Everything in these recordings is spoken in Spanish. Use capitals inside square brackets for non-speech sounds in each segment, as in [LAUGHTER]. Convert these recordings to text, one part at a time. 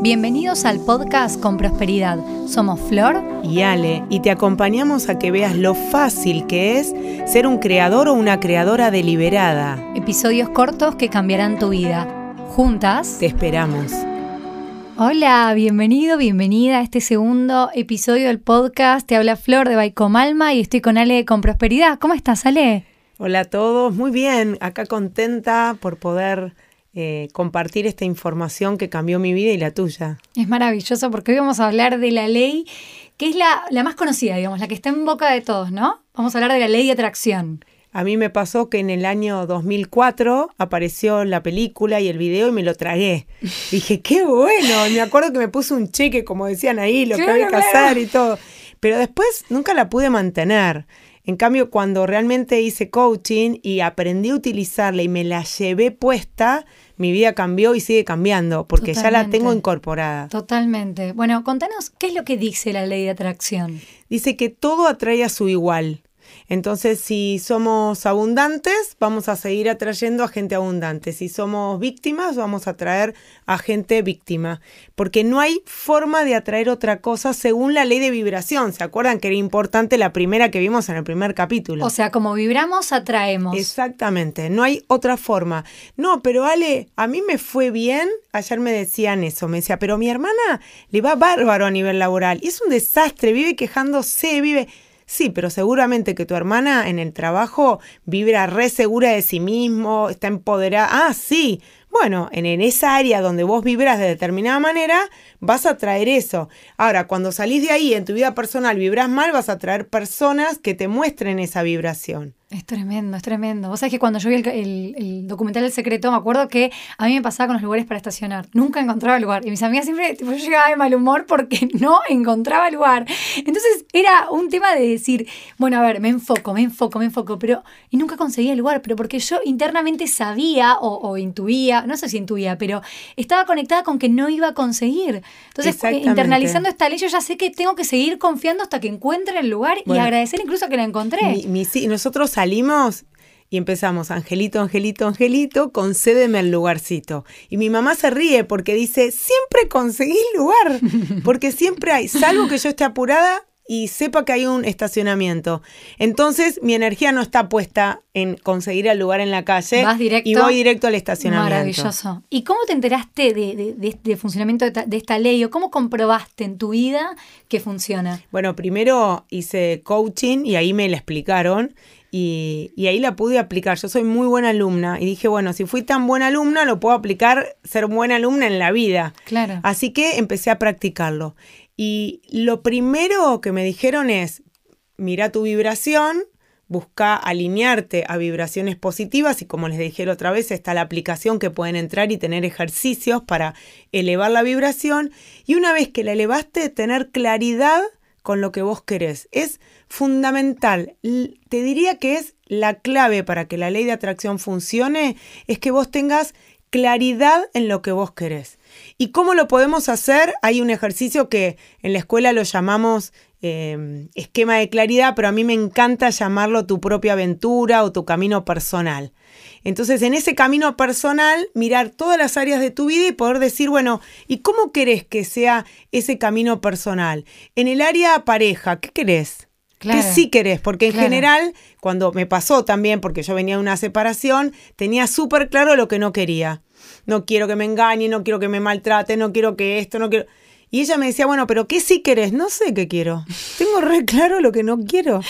Bienvenidos al podcast Con Prosperidad. Somos Flor y Ale y te acompañamos a que veas lo fácil que es ser un creador o una creadora deliberada. Episodios cortos que cambiarán tu vida. Juntas. Te esperamos. Hola, bienvenido, bienvenida a este segundo episodio del podcast. Te habla Flor de Baicomalma y estoy con Ale con Prosperidad. ¿Cómo estás, Ale? Hola a todos, muy bien, acá contenta por poder eh, compartir esta información que cambió mi vida y la tuya. Es maravilloso porque hoy vamos a hablar de la ley que es la, la más conocida, digamos, la que está en boca de todos, ¿no? Vamos a hablar de la ley de atracción. A mí me pasó que en el año 2004 apareció la película y el video y me lo tragué. [LAUGHS] Dije, qué bueno. me acuerdo que me puse un cheque, como decían ahí, lo que había que hacer y todo. Pero después nunca la pude mantener. En cambio, cuando realmente hice coaching y aprendí a utilizarla y me la llevé puesta, mi vida cambió y sigue cambiando, porque ya la tengo incorporada. Totalmente. Bueno, contanos, ¿qué es lo que dice la ley de atracción? Dice que todo atrae a su igual. Entonces, si somos abundantes, vamos a seguir atrayendo a gente abundante. Si somos víctimas, vamos a atraer a gente víctima. Porque no hay forma de atraer otra cosa según la ley de vibración. ¿Se acuerdan que era importante la primera que vimos en el primer capítulo? O sea, como vibramos, atraemos. Exactamente, no hay otra forma. No, pero Ale, a mí me fue bien. Ayer me decían eso, me decía, pero mi hermana le va bárbaro a nivel laboral. Y es un desastre, vive quejándose, vive... Sí, pero seguramente que tu hermana en el trabajo vibra re segura de sí mismo, está empoderada. Ah, sí. Bueno, en, en esa área donde vos vibras de determinada manera, vas a traer eso. Ahora, cuando salís de ahí en tu vida personal vibras mal, vas a traer personas que te muestren esa vibración. Es tremendo, es tremendo. Vos sabés que cuando yo vi el, documental El Secreto, me acuerdo que a mí me pasaba con los lugares para estacionar. Nunca encontraba lugar. Y mis amigas siempre, tipo, yo llegaba de mal humor porque [LAUGHS] no encontraba lugar. Entonces era un tema de decir, bueno, a ver, me enfoco, me enfoco, me enfoco, pero. Y nunca conseguía el lugar, pero porque yo internamente sabía o, o intuía, no sé si intuía, pero estaba conectada con que no iba a conseguir. Entonces, eh, internalizando esta ley, yo ya sé que tengo que seguir confiando hasta que encuentre el lugar y agradecer incluso que la encontré. Mi, nosotros salimos y empezamos, Angelito, Angelito, Angelito, concédeme el lugarcito. Y mi mamá se ríe porque dice, siempre conseguí lugar, [LAUGHS] porque siempre hay, salvo que yo esté apurada, y sepa que hay un estacionamiento. Entonces mi energía no está puesta en conseguir el lugar en la calle y voy directo al estacionamiento. Maravilloso. ¿Y cómo te enteraste de, de, funcionamiento de, esta ley o cómo comprobaste en tu vida que funciona? Bueno, primero hice coaching y ahí me la explicaron. Y, y, ahí la pude aplicar. Yo soy muy buena alumna y dije, bueno, si fui tan buena alumna, lo puedo aplicar, ser buena alumna en la vida. Claro. Así que empecé a practicarlo. Y lo primero que me dijeron es, mira tu vibración, busca alinearte a vibraciones positivas y como les dije la otra vez, está la aplicación que pueden entrar y tener ejercicios para elevar la vibración. Y una vez que la elevaste, tener claridad con lo que vos querés. Es fundamental. Te diría que es la clave para que la ley de atracción funcione, es que vos tengas claridad en lo que vos querés. ¿Y cómo lo podemos hacer? Hay un ejercicio que en la escuela lo llamamos em, esquema de claridad, pero a mí me encanta llamarlo tu propia aventura o tu camino personal. Entonces, en ese camino personal, mirar todas las áreas de tu vida y poder decir, bueno, ¿y cómo querés que sea ese camino personal? En el área pareja, ¿qué querés? ¿Qué sí querés? Porque en general, cuando me pasó también, porque yo venía de una separación, tenía súper claro lo que no quería no quiero que me engañe, no quiero que me maltrate, no quiero que esto, no quiero... Y ella me decía, bueno, pero ¿qué sí querés? No sé qué quiero. Tengo re claro lo que no quiero.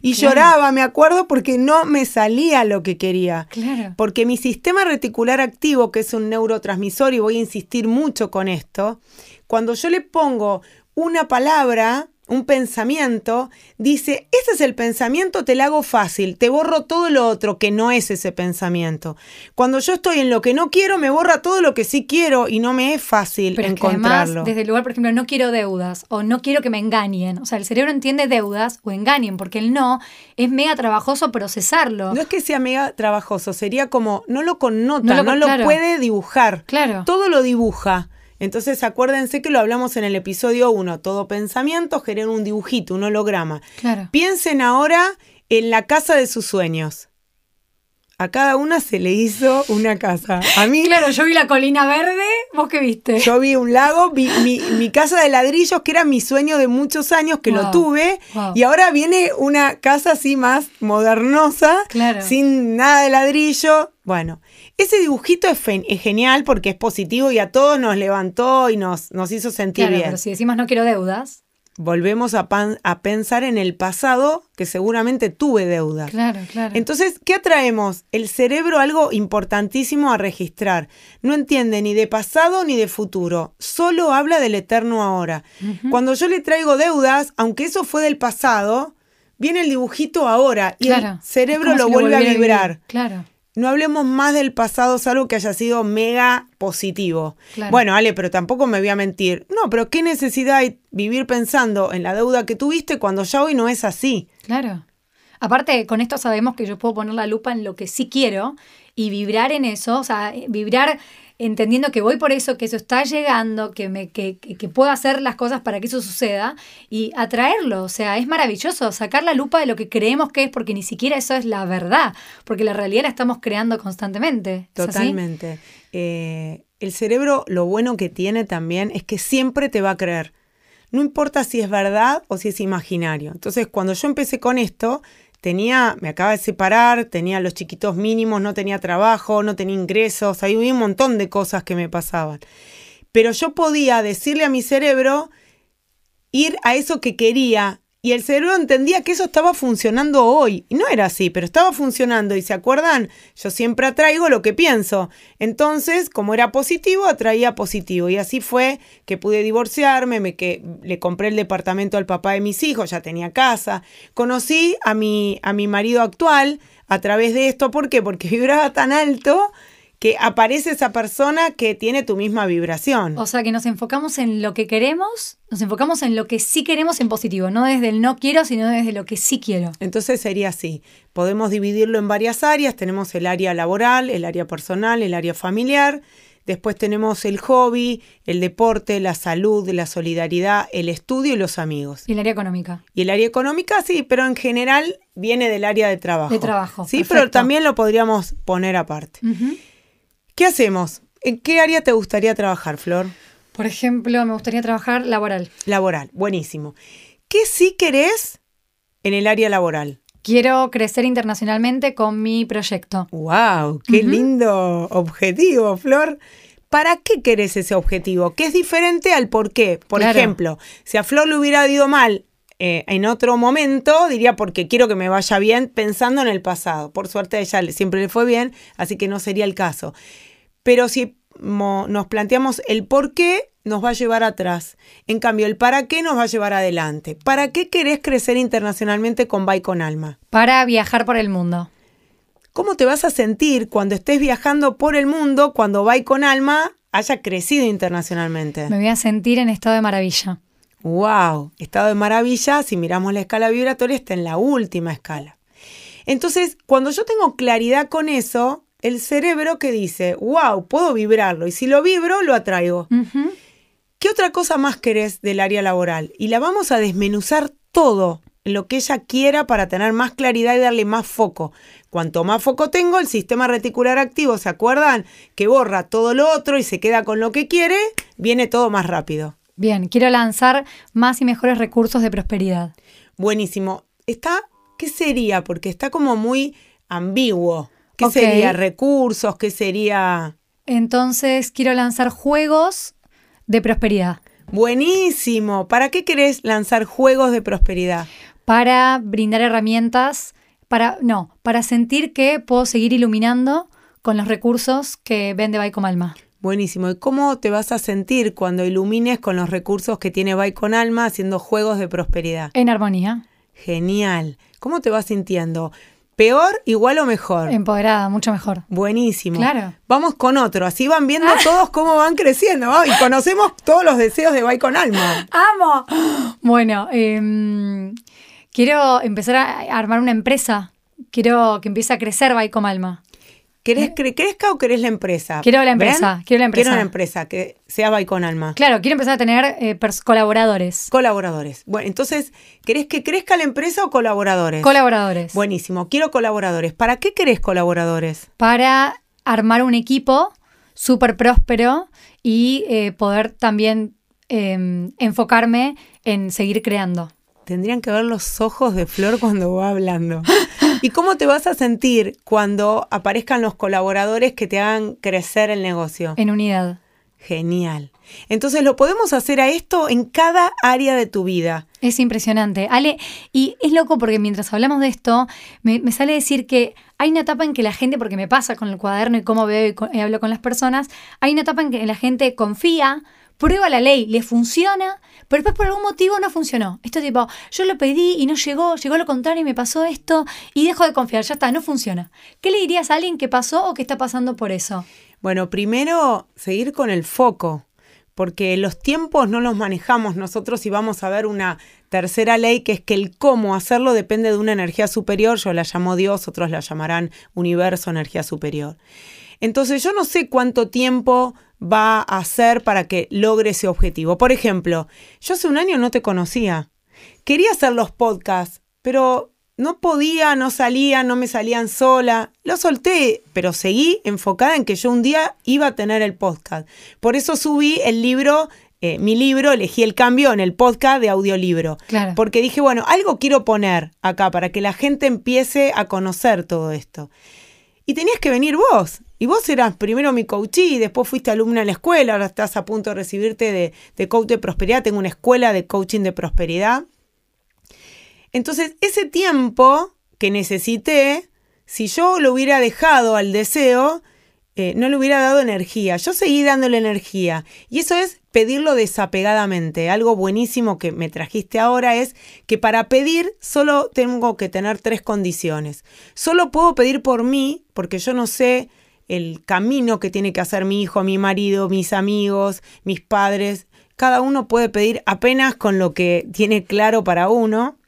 Y lloraba, me acuerdo, porque no me salía lo que quería. Claro. Porque mi sistema reticular activo, que es un neurotransmisor, y voy a insistir mucho con esto, cuando yo le pongo una palabra, un pensamiento, dice, ese es el pensamiento, te lo hago fácil, te borro todo lo otro que no es ese pensamiento. Cuando yo estoy en lo que no quiero, me borra todo lo que sí quiero y no me es fácil Pero encontrarlo. además, desde el lugar, por ejemplo, no quiero deudas o no quiero que me engañen. O sea, el cerebro entiende deudas o engañen, porque el no es mega trabajoso procesarlo. No es que sea mega trabajoso, sería como no lo connota, no lo, puede dibujar. Claro. Todo lo dibuja. Entonces acuérdense que lo hablamos en el episodio 1, todo pensamiento genera un dibujito, un holograma. Claro. Piensen ahora en la casa de sus sueños. a cada una se le hizo una casa. A mí, Claro, yo vi la colina verde, ¿vos qué viste? yo vi un lago, vi mi, mi casa de ladrillos, que era mi sueño de muchos años, que lo tuve, wow. y ahora viene una casa así más modernosa, Claro. sin nada de ladrillo. Bueno, ese dibujito es, genial porque es positivo y a todos nos levantó y nos, nos hizo sentir Claro, bien. pero si decimos no quiero deudas. Volvemos a, pan- a pensar en el pasado, que seguramente tuve deuda. Claro, claro. Entonces, ¿qué atraemos? El cerebro algo importantísimo a registrar. No entiende ni de pasado ni de futuro, solo habla del eterno ahora. Cuando yo le traigo deudas, aunque eso fue del pasado, viene el dibujito ahora y claro. el cerebro lo si vuelve a vibrar. Claro. No hablemos más del pasado, salvo que haya sido mega positivo. Claro. Bueno, Ale, pero tampoco me voy a mentir. No, pero ¿qué necesidad hay vivir pensando en la deuda que tuviste cuando ya hoy no es así? Claro. Aparte, con esto sabemos que yo puedo poner la lupa en lo que sí quiero y vibrar en eso, o sea, vibrar entendiendo que voy por eso, que eso está llegando, que, me, que, que, puedo hacer las cosas para que eso suceda y atraerlo. O sea, es maravilloso sacar la lupa de lo que creemos que es, porque ni siquiera eso es la verdad, porque la realidad la estamos creando constantemente. Totalmente. Eh, el cerebro lo bueno que tiene también es que siempre te va a creer. No importa si es verdad o si es imaginario. Entonces, cuando yo empecé con esto, tenía, me acaba de separar, tenía los chiquitos mínimos, no tenía trabajo, no tenía ingresos, ahí había un montón de cosas que me pasaban. Pero yo podía decirle a mi cerebro ir a eso que quería y el cerebro entendía que eso estaba funcionando hoy. Y no era así, pero estaba funcionando. Y se acuerdan, yo siempre atraigo lo que pienso. Entonces, como era positivo, atraía positivo. Y así fue que pude divorciarme, me que le compré el departamento al papá de mis hijos, ya tenía casa. Conocí a mi, a mi marido actual a través de esto. ¿Por qué? Porque [LAUGHS] vibraba tan alto que aparece esa persona que tiene tu misma vibración. O sea, que nos enfocamos en lo que queremos, nos enfocamos en lo que sí queremos en positivo, no desde el no quiero, sino desde lo que sí quiero. Entonces sería así. Podemos dividirlo en varias áreas. Tenemos el área laboral, el área personal, el área familiar. Después tenemos el hobby, el deporte, la salud, la solidaridad, el estudio y los amigos. Y el área económica. Y el área económica, sí, pero en general viene del área de trabajo. De trabajo, Sí, perfecto. pero también lo podríamos poner aparte. ¿Qué hacemos? ¿En qué área te gustaría trabajar, Flor? Por ejemplo, me gustaría trabajar laboral. Laboral, buenísimo. ¿Qué sí querés en el área laboral? Quiero crecer internacionalmente con mi proyecto. ¡Wow! ¡Qué lindo objetivo, Flor! ¿Para qué querés ese objetivo? Que es diferente al por qué. Por Claro. ejemplo, si a Flor le hubiera ido mal eh, en otro momento, diría porque quiero que me vaya bien pensando en el pasado. Por suerte a ella siempre le fue bien, así que no sería el caso. Pero si nos planteamos el por qué, nos va a llevar atrás. En cambio, el para qué nos va a llevar adelante. ¿Para qué querés crecer internacionalmente con Vai con Alma? Para viajar por el mundo. ¿Cómo te vas a sentir cuando estés viajando por el mundo, cuando Vai con Alma haya crecido internacionalmente? Me voy a sentir en estado de maravilla. ¡Wow! Estado de maravilla, si miramos la escala vibratoria, está en la última escala. Entonces, cuando yo tengo claridad con eso, el cerebro que dice, wow, puedo vibrarlo, y si lo vibro, lo atraigo. ¿Qué otra cosa más querés del área laboral? Y la vamos a desmenuzar todo en lo que ella quiera para tener más claridad y darle más foco. Cuanto más foco tengo, el sistema reticular activo, ¿se acuerdan? Que borra todo lo otro y se queda con lo que quiere, viene todo más rápido. Bien, quiero lanzar más y mejores recursos de prosperidad. Buenísimo. Está, ¿qué sería? Porque está como muy ambiguo. ¿Qué sería? Recursos, ¿qué sería? Entonces, quiero lanzar juegos de prosperidad Buenísimo. ¿Para qué querés lanzar juegos de prosperidad? para brindar herramientas, para, no, para sentir que puedo seguir iluminando con los recursos que vende Vai con Alma. Buenísimo. ¿Y cómo te vas a sentir cuando ilumines con los recursos que tiene Vai con Alma haciendo juegos de prosperidad? En armonía, Genial. ¿Cómo te vas sintiendo? ¿Peor, igual o mejor? empoderada, mucho mejor. Buenísimo. Claro. Vamos con otro. Así van viendo todos cómo van creciendo. ¿no? Y conocemos todos los deseos de Vai con Alma. ¡Amo! Bueno, em, quiero empezar a armar una empresa. Quiero que empiece a crecer Vai con Alma. ¿Querés que crezca o querés la empresa? Quiero la empresa, ¿Ven? quiero la empresa. Quiero una empresa que sea by con alma. Claro, quiero empezar a tener eh, colaboradores. Colaboradores. Bueno, entonces, ¿querés que crezca la empresa o colaboradores? Colaboradores. Buenísimo, quiero colaboradores. ¿Para qué querés colaboradores? Para armar un equipo súper próspero y eh, poder también eh, enfocarme en seguir creando. Tendrían que ver los ojos de Flor cuando va hablando. [LAUGHS] [LAUGHS] ¿Y cómo te vas a sentir cuando aparezcan los colaboradores que te hagan crecer el negocio? En unidad. Genial. Entonces lo podemos hacer a esto en cada área de tu vida. Es impresionante. Ale, y es loco porque mientras hablamos de esto, me, me sale decir que hay una etapa en que la gente, porque me pasa con el cuaderno y cómo veo y, co- y hablo con las personas, hay una etapa en que la gente confía, prueba la ley, le funciona, pero después por algún motivo no funcionó. Esto tipo, yo lo pedí y no llegó, llegó lo contrario y me pasó esto y dejo de confiar, ya está, no funciona. ¿Qué le dirías a alguien que pasó o que está pasando por eso? Bueno, primero seguir con el foco, porque los tiempos no los manejamos nosotros y vamos a ver una tercera ley que es que el cómo hacerlo depende de una energía superior, yo la llamo Dios, otros la llamarán universo, energía superior. Entonces yo no sé cuánto tiempo va a hacer para que logre ese objetivo. Por ejemplo, yo hace un año no te conocía. Quería hacer los podcasts, pero no podía, no salía, no me salían sola. Lo solté, pero seguí enfocada en que yo un día iba a tener el podcast. Por eso subí el libro, eh, mi libro, elegí el cambio en el podcast de audiolibro. Claro. Porque dije, bueno, algo quiero poner acá para que la gente empiece a conocer todo esto. Y tenías que venir vos. Y vos eras primero mi coachee, después fuiste alumna en la escuela, ahora estás a punto de recibirte de, de coach de prosperidad. Tengo una escuela de coaching de prosperidad. Entonces, ese tiempo que necesité, si yo lo hubiera dejado al deseo, eh, no le hubiera dado energía. Yo seguí dándole energía. Y eso es pedirlo desapegadamente. Algo buenísimo que me trajiste ahora es que para pedir solo tengo que tener tres condiciones. Solo puedo pedir por mí, porque yo no sé el camino que tiene que hacer mi hijo, mi marido, mis amigos, mis padres. Cada uno puede pedir apenas con lo que tiene claro para uno.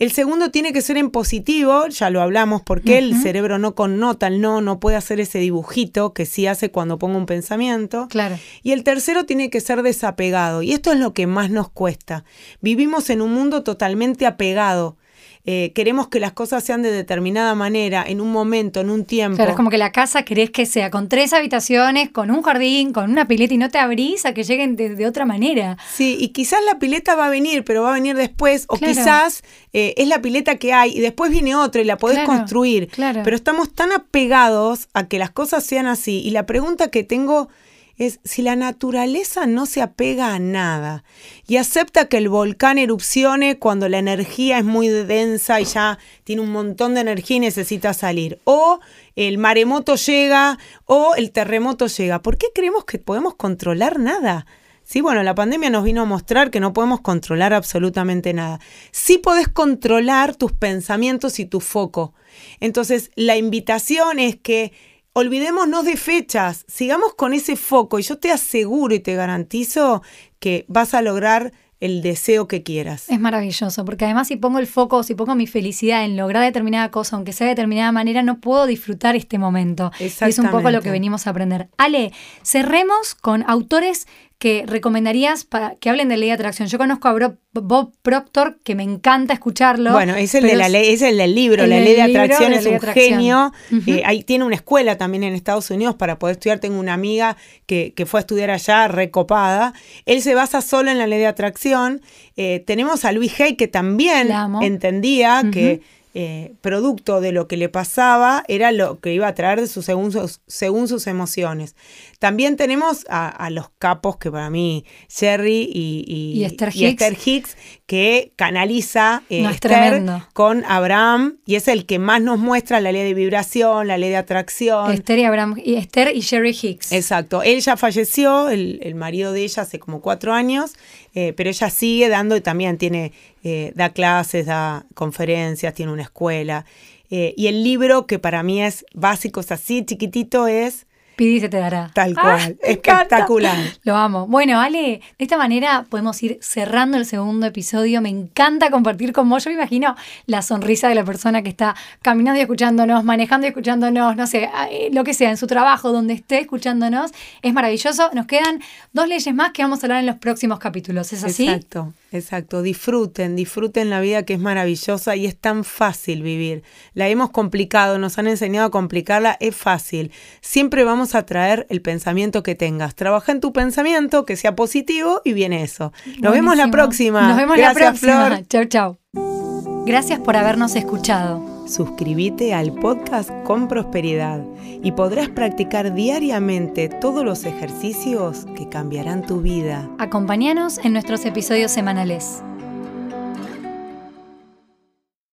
El segundo tiene que ser en positivo, ya lo hablamos, porque el cerebro no connota el no, no puede hacer ese dibujito que sí hace cuando pongo un pensamiento. Claro. Y el tercero tiene que ser desapegado. Y esto es lo que más nos cuesta. Vivimos en un mundo totalmente apegado. Eh, queremos que las cosas sean de determinada manera, en un momento, en un tiempo. Claro, es como que la casa querés que sea con tres habitaciones, con un jardín, con una pileta y no te abrís a que lleguen de, de otra manera. Sí, y quizás la pileta va a venir, pero va a venir después, o Claro. quizás eh, es la pileta que hay y después viene otra y la podés Claro, construir. claro. Pero estamos tan apegados a que las cosas sean así. Y la pregunta que tengo es si la naturaleza no se apega a nada y acepta que el volcán erupcione cuando la energía es muy densa y ya tiene un montón de energía y necesita salir, o el maremoto llega o el terremoto llega, ¿por qué creemos que podemos controlar nada? Sí, bueno, la pandemia nos vino a mostrar que no podemos controlar absolutamente nada. Sí podés controlar tus pensamientos y tu foco. Entonces, la invitación es que olvidémonos de fechas, sigamos con ese foco y yo te aseguro y te garantizo que vas a lograr el deseo que quieras. Es maravilloso, porque además si pongo el foco, si pongo mi felicidad en lograr determinada cosa, aunque sea de determinada manera, no puedo disfrutar este momento. Y es un poco lo Exactamente. que venimos a aprender. Ale, cerremos con autores que recomendarías para que hablen de ley de atracción. Yo conozco a Bob Proctor, que me encanta escucharlo. Bueno, es el de la ley, es el del libro, el la ley de libro atracción de es un genio. Eh, ahí tiene una escuela también en Estados Unidos para poder estudiar. Tengo una amiga que, que fue a estudiar allá, recopada. Él se basa solo en la ley de atracción. Eh, tenemos a Luis Hay, que también entendía que eh, producto de lo que le pasaba era lo que iba a traer de su, según, sus, según sus emociones. También tenemos a, a los capos que para mí, Jerry y, y, Y Esther y Hicks. Esther Hicks, que canaliza eh, No, Esther con Abraham y es el que más nos muestra la ley de vibración, la ley de atracción. Esther y, Abraham, y Esther y Sherry Hicks. Exacto, él ya falleció, el, el marido de ella hace como cuatro años, eh, pero ella sigue dando y también tiene, eh, da clases, da conferencias, tiene una escuela. Eh, y el libro que para mí es básico, es así chiquitito, es Pidi se te dará. Tal Ah, cual, espectacular. Lo amo. Bueno, Ale, de esta manera podemos ir cerrando el segundo episodio. Me encanta compartir con vos. Yo me imagino la sonrisa de la persona que está caminando y escuchándonos, manejando y escuchándonos, no sé, eh, lo que sea, en su trabajo, donde esté escuchándonos. Es maravilloso. Nos quedan dos leyes más que vamos a hablar en los próximos capítulos. ¿Es así? Exacto, exacto. Disfruten, disfruten la vida que es maravillosa y es tan fácil vivir. La hemos complicado, nos han enseñado a complicarla, es fácil. Siempre vamos a traer el pensamiento que tengas. Trabaja en tu pensamiento, que sea positivo y viene eso. Nos vemos la próxima. Nos vemos Gracias, la próxima. Flor. Chau, chau. Gracias por habernos escuchado. Suscríbete al podcast con prosperidad y podrás practicar diariamente todos los ejercicios que cambiarán tu vida. Acompáñanos en nuestros episodios semanales.